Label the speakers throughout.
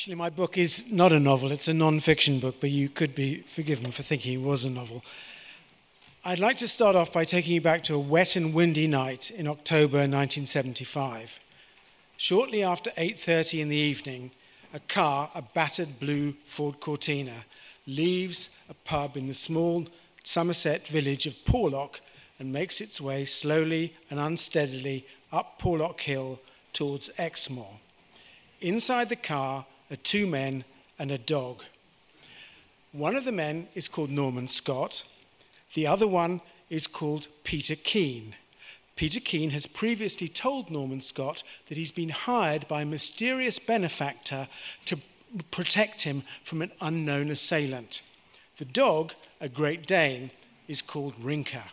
Speaker 1: Actually, my book is not a novel, it's a non fiction book, but you could be forgiven for thinking it was a novel. I'd like to start off by taking you back to a wet and windy night in October 1975. Shortly after 8:30 in the evening, a car, a battered blue Ford Cortina, leaves a pub in the small Somerset village of Porlock and makes its way slowly and unsteadily up Porlock Hill towards Exmoor. Inside the car are two men and a dog. One of the men is called Norman Scott, the other one is called Peter Keene. Peter Keene has previously told Norman Scott that he's been hired by a mysterious benefactor to protect him from an unknown assailant. The dog, a Great Dane, is called Rinker.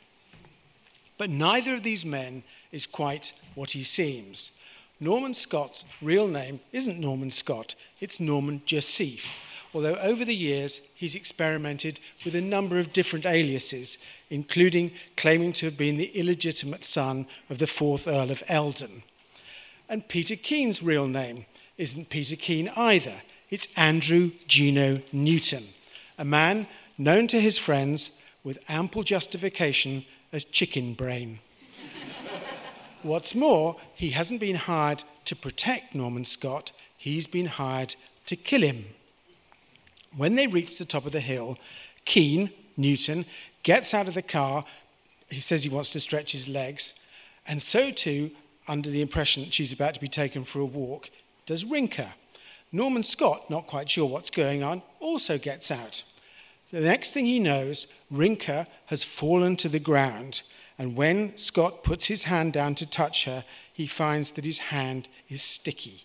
Speaker 1: But neither of these men is quite what he seems. Norman Scott's real name isn't Norman Scott, it's Norman Joseph. Although over the years he's experimented with a number of different aliases, including claiming to have been the illegitimate son of the fourth Earl of Eldon. And Peter Keene's real name isn't Peter Keene either, it's Andrew Gino Newton, a man known to his friends with ample justification as chicken brain. What's more, he hasn't been hired to protect Norman Scott, he's been hired to kill him. When they reach the top of the hill, Keene, Newton, gets out of the car. He says he wants to stretch his legs. And so too, under the impression that she's about to be taken for a walk, does Rinker. Norman Scott, not quite sure what's going on, also gets out. The next thing he knows, Rinker has fallen to the ground and when Scott puts his hand down to touch her, he finds that his hand is sticky.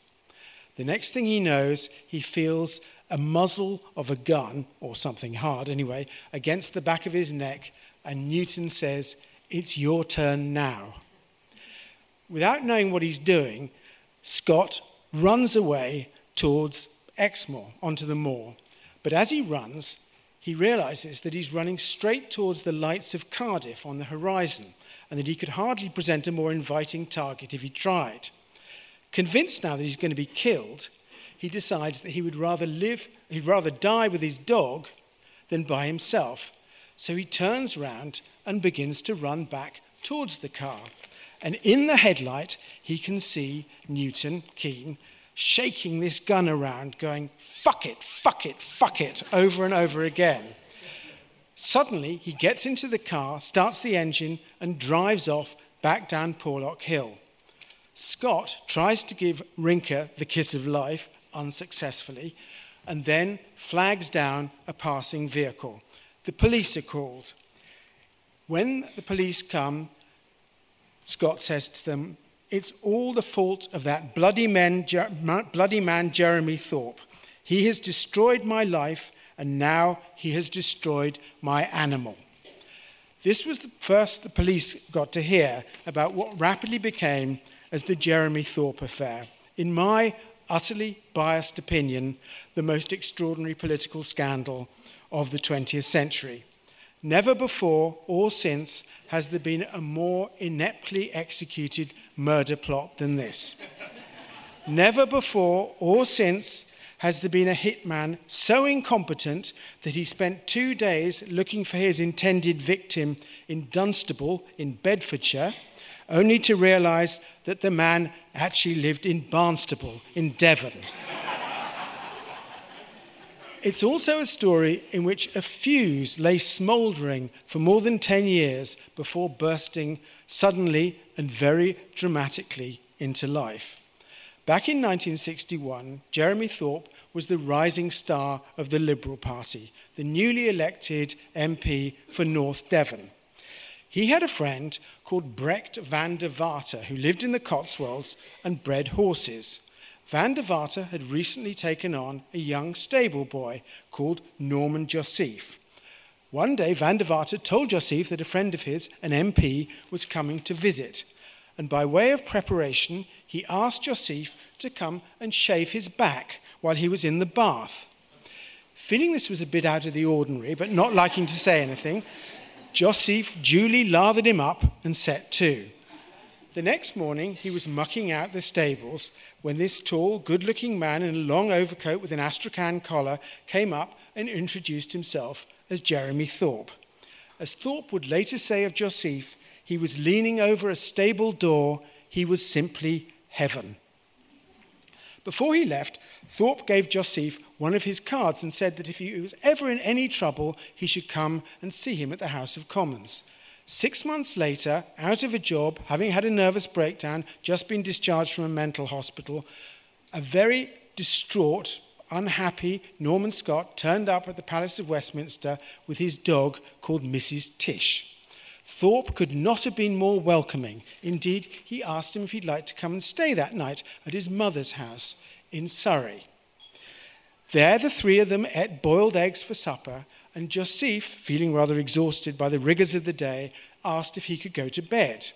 Speaker 1: The next thing he knows, he feels a muzzle of a gun, or something hard anyway, against the back of his neck, and Newton says, It's your turn now. Without knowing what he's doing, Scott runs away towards Exmoor, onto the moor. But as he runs, he realizes that he's running straight towards the lights of Cardiff on the horizon and that he could hardly present a more inviting target if he tried. Convinced now that he's going to be killed, he decides that he would rather live, he'd rather die with his dog than by himself. So he turns round and begins to run back towards the car. And in the headlight, he can see Newton Keene shaking this gun around, going, fuck it, fuck it, fuck it, over and over again. Suddenly, he gets into the car, starts the engine, and drives off back down Porlock Hill. Scott tries to give Rinker the kiss of life unsuccessfully and then flags down a passing vehicle. The police are called. When the police come, Scott says to them, it's all the fault of that bloody man, bloody man Jeremy Thorpe. He has destroyed my life, and now he has destroyed my animal. This was the first the police got to hear about what rapidly became as the Jeremy Thorpe affair. In my utterly biased opinion, the most extraordinary political scandal of the 20th century. Never before or since has there been a more ineptly executed murder plot than this. Never before or since has there been a hitman so incompetent that he spent two days looking for his intended victim in Dunstable in Bedfordshire, only to realize that the man actually lived in Barnstaple in Devon. It's also a story in which a fuse lay smouldering for more than 10 years before bursting suddenly and very dramatically into life. Back in 1961, Jeremy Thorpe was the rising star of the Liberal Party, the newly elected MP for North Devon. He had a friend called Brecht Van de Vater who lived in the Cotswolds and bred horses. Van de Vater had recently taken on a young stable boy called Norman Joseph. One day, Van de Vater told Joseph that a friend of his, an MP, was coming to visit. And by way of preparation, he asked Joseph to come and shave his back while he was in the bath. Feeling this was a bit out of the ordinary, but not liking to say anything, Joseph duly lathered him up and set to. The next morning, he was mucking out the stables when this tall, good looking man in a long overcoat with an astrakhan collar came up and introduced himself as Jeremy Thorpe. As Thorpe would later say of Joseph, he was leaning over a stable door, he was simply heaven. Before he left, Thorpe gave Joseph one of his cards and said that if he was ever in any trouble, he should come and see him at the House of Commons. Six months later, out of a job, having had a nervous breakdown, just been discharged from a mental hospital, a very distraught, unhappy Norman Scott turned up at the Palace of Westminster with his dog called Mrs. Tish. Thorpe could not have been more welcoming. Indeed, he asked him if he'd like to come and stay that night at his mother's house in Surrey. There, the three of them ate boiled eggs for supper, and Joseph, feeling rather exhausted by the rigors of the day, asked if he could go to bed.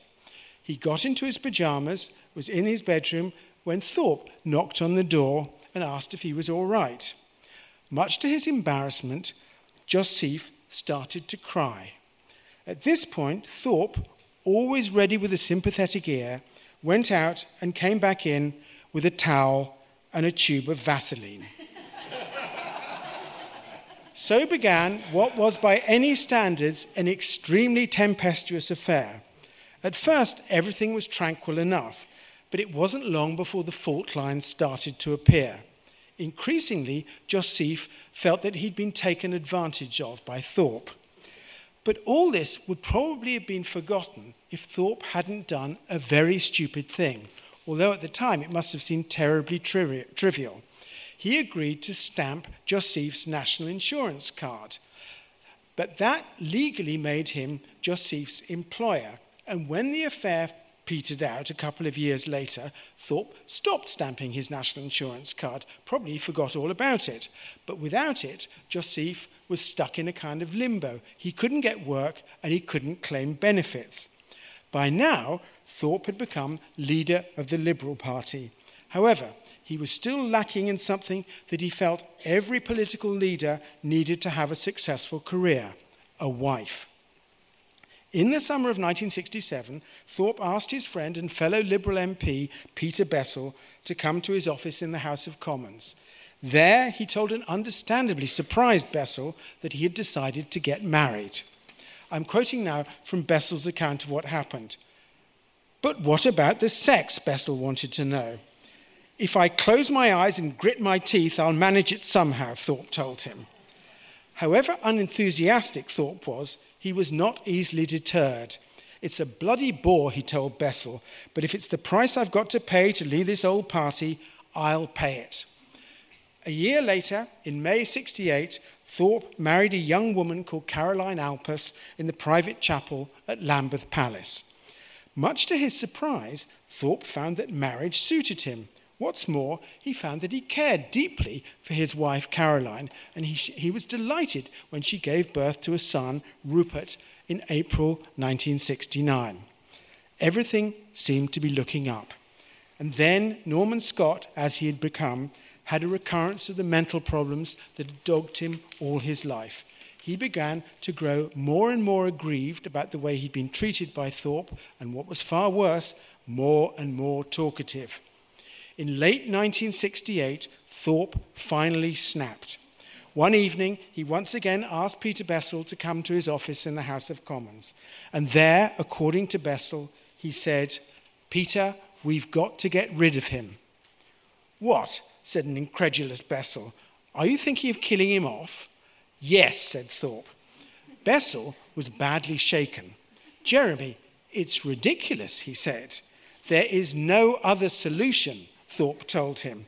Speaker 1: He got into his pajamas, was in his bedroom, when Thorpe knocked on the door and asked if he was all right. Much to his embarrassment, Joseph started to cry. At this point, Thorpe, always ready with a sympathetic ear, went out and came back in with a towel and a tube of Vaseline. so began what was, by any standards, an extremely tempestuous affair. At first, everything was tranquil enough, but it wasn't long before the fault lines started to appear. Increasingly, Joseph felt that he'd been taken advantage of by Thorpe. But all this would probably have been forgotten if Thorpe hadn't done a very stupid thing, although at the time it must have seemed terribly tri- trivial. He agreed to stamp Joseph's national insurance card. But that legally made him Joseph's employer. And when the affair petered out a couple of years later, Thorpe stopped stamping his national insurance card, probably forgot all about it. But without it, Joseph was stuck in a kind of limbo. He couldn't get work and he couldn't claim benefits. By now, Thorpe had become leader of the Liberal Party. However, he was still lacking in something that he felt every political leader needed to have a successful career a wife. In the summer of 1967, Thorpe asked his friend and fellow Liberal MP, Peter Bessell, to come to his office in the House of Commons. There, he told an understandably surprised Bessell that he had decided to get married. I'm quoting now from Bessell's account of what happened. But what about the sex? Bessell wanted to know. If I close my eyes and grit my teeth, I'll manage it somehow, Thorpe told him. However unenthusiastic Thorpe was, he was not easily deterred. It's a bloody bore, he told Bessell, but if it's the price I've got to pay to leave this old party, I'll pay it. A year later, in May 68, Thorpe married a young woman called Caroline Allpass in the private chapel at Lambeth Palace. Much to his surprise, Thorpe found that marriage suited him. What's more, he found that he cared deeply for his wife Caroline, and he, he was delighted when she gave birth to a son, Rupert, in April 1969. Everything seemed to be looking up. And then Norman Scott, as he had become, had a recurrence of the mental problems that had dogged him all his life. He began to grow more and more aggrieved about the way he'd been treated by Thorpe, and what was far worse, more and more talkative. In late 1968, Thorpe finally snapped. One evening, he once again asked Peter Bessell to come to his office in the House of Commons. And there, according to Bessell, he said, Peter, we've got to get rid of him. What? said an incredulous Bessell. Are you thinking of killing him off? Yes, said Thorpe. Bessell was badly shaken. Jeremy, it's ridiculous, he said. There is no other solution, Thorpe told him.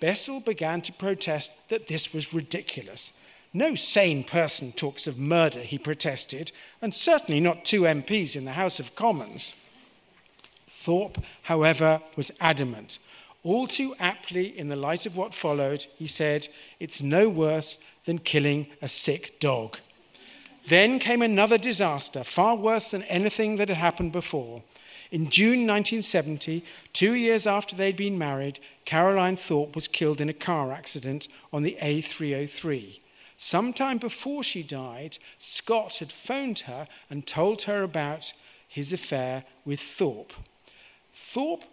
Speaker 1: Bessell began to protest that this was ridiculous. No sane person talks of murder, he protested, and certainly not two MPs in the House of Commons. Thorpe, however, was adamant. All too aptly, in the light of what followed, he said, It's no worse than killing a sick dog. Then came another disaster, far worse than anything that had happened before. In June 1970, two years after they'd been married, Caroline Thorpe was killed in a car accident on the A303. Sometime before she died, Scott had phoned her and told her about his affair with Thorpe. Thorpe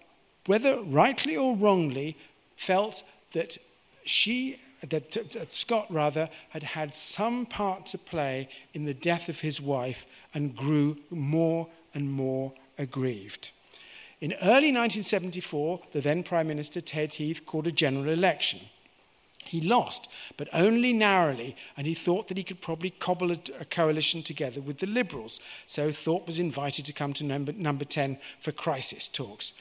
Speaker 1: whether rightly or wrongly, felt that she, that, Scott rather, had had some part to play in the death of his wife and grew more and more aggrieved. In early 1974, the then Prime Minister Ted Heath called a general election. He lost, but only narrowly, and he thought that he could probably cobble a, a, coalition together with the Liberals. So Thorpe was invited to come to number, number 10 for crisis talks.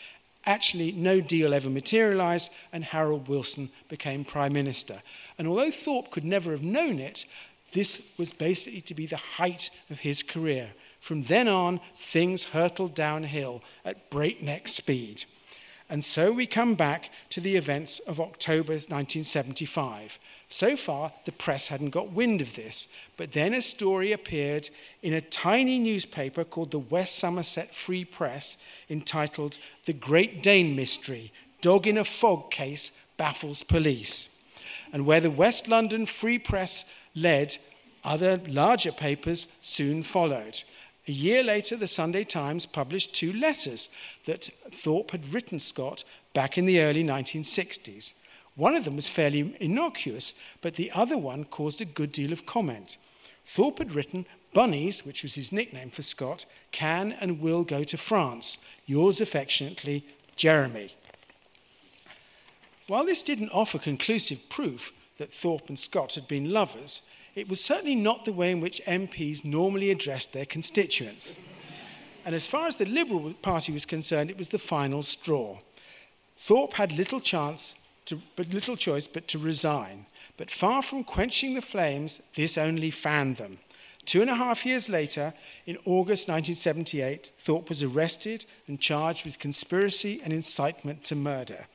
Speaker 1: Actually, no deal ever materialised, and Harold Wilson became Prime Minister. And although Thorpe could never have known it, this was basically to be the height of his career. From then on, things hurtled downhill at breakneck speed. And so we come back to the events of October 1975. So far, the press hadn't got wind of this, but then a story appeared in a tiny newspaper called the West Somerset Free Press entitled The Great Dane Mystery Dog in a Fog Case Baffles Police. And where the West London Free Press led, other larger papers soon followed. A year later, the Sunday Times published two letters that Thorpe had written Scott back in the early 1960s. One of them was fairly innocuous, but the other one caused a good deal of comment. Thorpe had written, Bunnies, which was his nickname for Scott, can and will go to France. Yours affectionately, Jeremy. While this didn't offer conclusive proof that Thorpe and Scott had been lovers, it was certainly not the way in which MPs normally addressed their constituents. And as far as the Liberal Party was concerned, it was the final straw. Thorpe had little chance, to, but little choice but to resign. But far from quenching the flames, this only fanned them. Two and a half years later, in August 1978, Thorpe was arrested and charged with conspiracy and incitement to murder.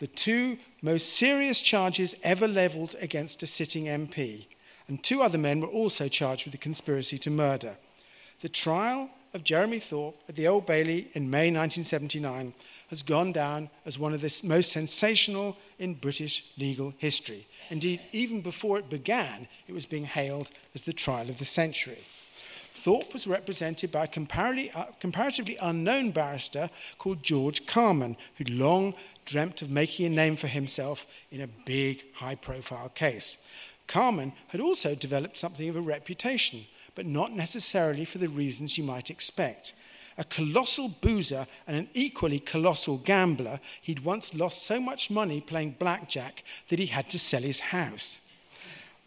Speaker 1: The two most serious charges ever levelled against a sitting MP and two other men were also charged with the conspiracy to murder. The trial of Jeremy Thorpe at the Old Bailey in May 1979 has gone down as one of the most sensational in British legal history. Indeed, even before it began, it was being hailed as the trial of the century. Thorpe was represented by a comparatively, uh, unknown barrister called George Carman, who'd long dreamt of making a name for himself in a big, high profile case. Carman had also developed something of a reputation, but not necessarily for the reasons you might expect. A colossal boozer and an equally colossal gambler, he'd once lost so much money playing blackjack that he had to sell his house.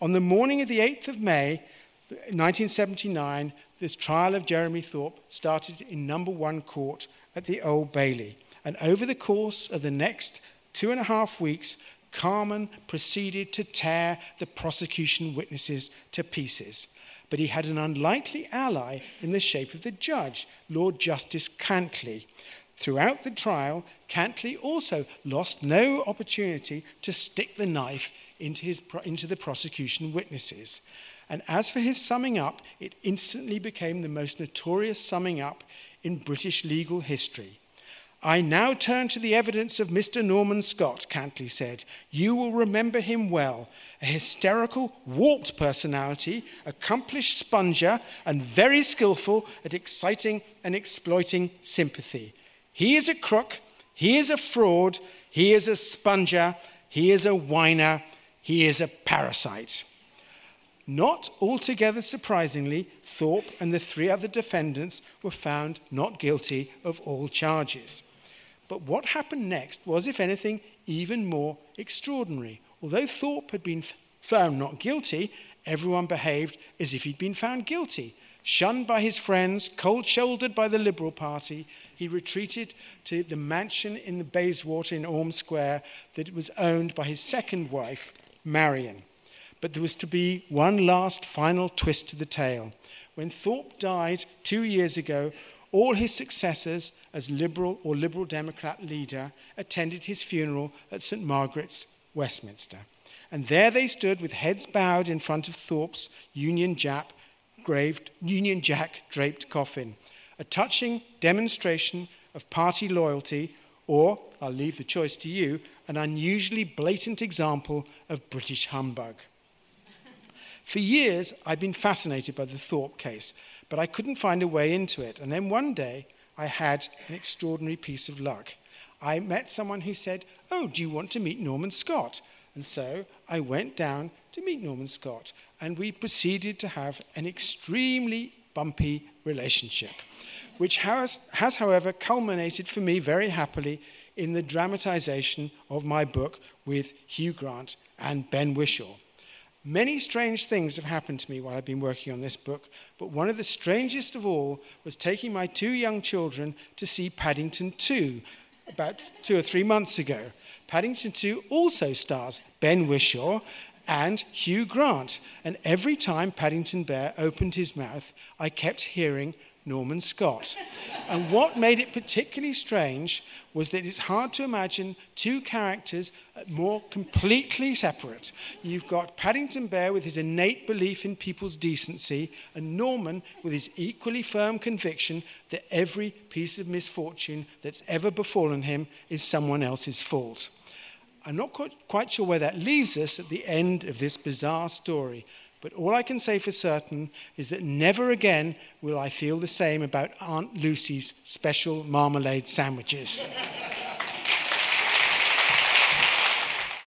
Speaker 1: On the morning of the 8th of May, 1979, this trial of Jeremy Thorpe started in number one court at the Old Bailey. And over the course of the next two and a half weeks, Carman proceeded to tear the prosecution witnesses to pieces. But he had an unlikely ally in the shape of the judge, Lord Justice Cantley. Throughout the trial, Cantley also lost no opportunity to stick the knife into, his, into the prosecution witnesses. And as for his summing up, it instantly became the most notorious summing up in British legal history. I now turn to the evidence of Mr. Norman Scott, Cantley said. You will remember him well. A hysterical, warped personality, accomplished sponger, and very skillful at exciting and exploiting sympathy. He is a crook, he is a fraud, he is a sponger, he is a whiner, he is a parasite. Not altogether surprisingly, Thorpe and the three other defendants were found not guilty of all charges. But what happened next was, if anything, even more extraordinary. Although Thorpe had been found not guilty, everyone behaved as if he'd been found guilty. Shunned by his friends, cold shouldered by the Liberal Party, he retreated to the mansion in the Bayswater in Orme Square that was owned by his second wife, Marion. But there was to be one last final twist to the tale. When Thorpe died two years ago, all his successors as Liberal or Liberal Democrat leader attended his funeral at St. Margaret's, Westminster. And there they stood with heads bowed in front of Thorpe's Union Jack, graved, Union Jack draped coffin. A touching demonstration of party loyalty, or, I'll leave the choice to you, an unusually blatant example of British humbug. For years, I'd been fascinated by the Thorpe case, but I couldn't find a way into it. And then one day, I had an extraordinary piece of luck. I met someone who said, Oh, do you want to meet Norman Scott? And so I went down to meet Norman Scott, and we proceeded to have an extremely bumpy relationship, which has, has, however, culminated for me very happily in the dramatization of my book with Hugh Grant and Ben Whishaw. Many strange things have happened to me while I've been working on this book, but one of the strangest of all was taking my two young children to see Paddington 2 about two or three months ago. Paddington 2 also stars Ben Whishaw and Hugh Grant, and every time Paddington Bear opened his mouth, I kept hearing Norman Scott. and what made it particularly strange was that it's hard to imagine two characters more completely separate. You've got Paddington Bear with his innate belief in people's decency, and Norman with his equally firm conviction that every piece of misfortune that's ever befallen him is someone else's fault. I'm not quite, sure where that leaves us at the end of this bizarre story, but all I can say for certain is that never again will I feel the same about Aunt Lucy's special marmalade sandwiches.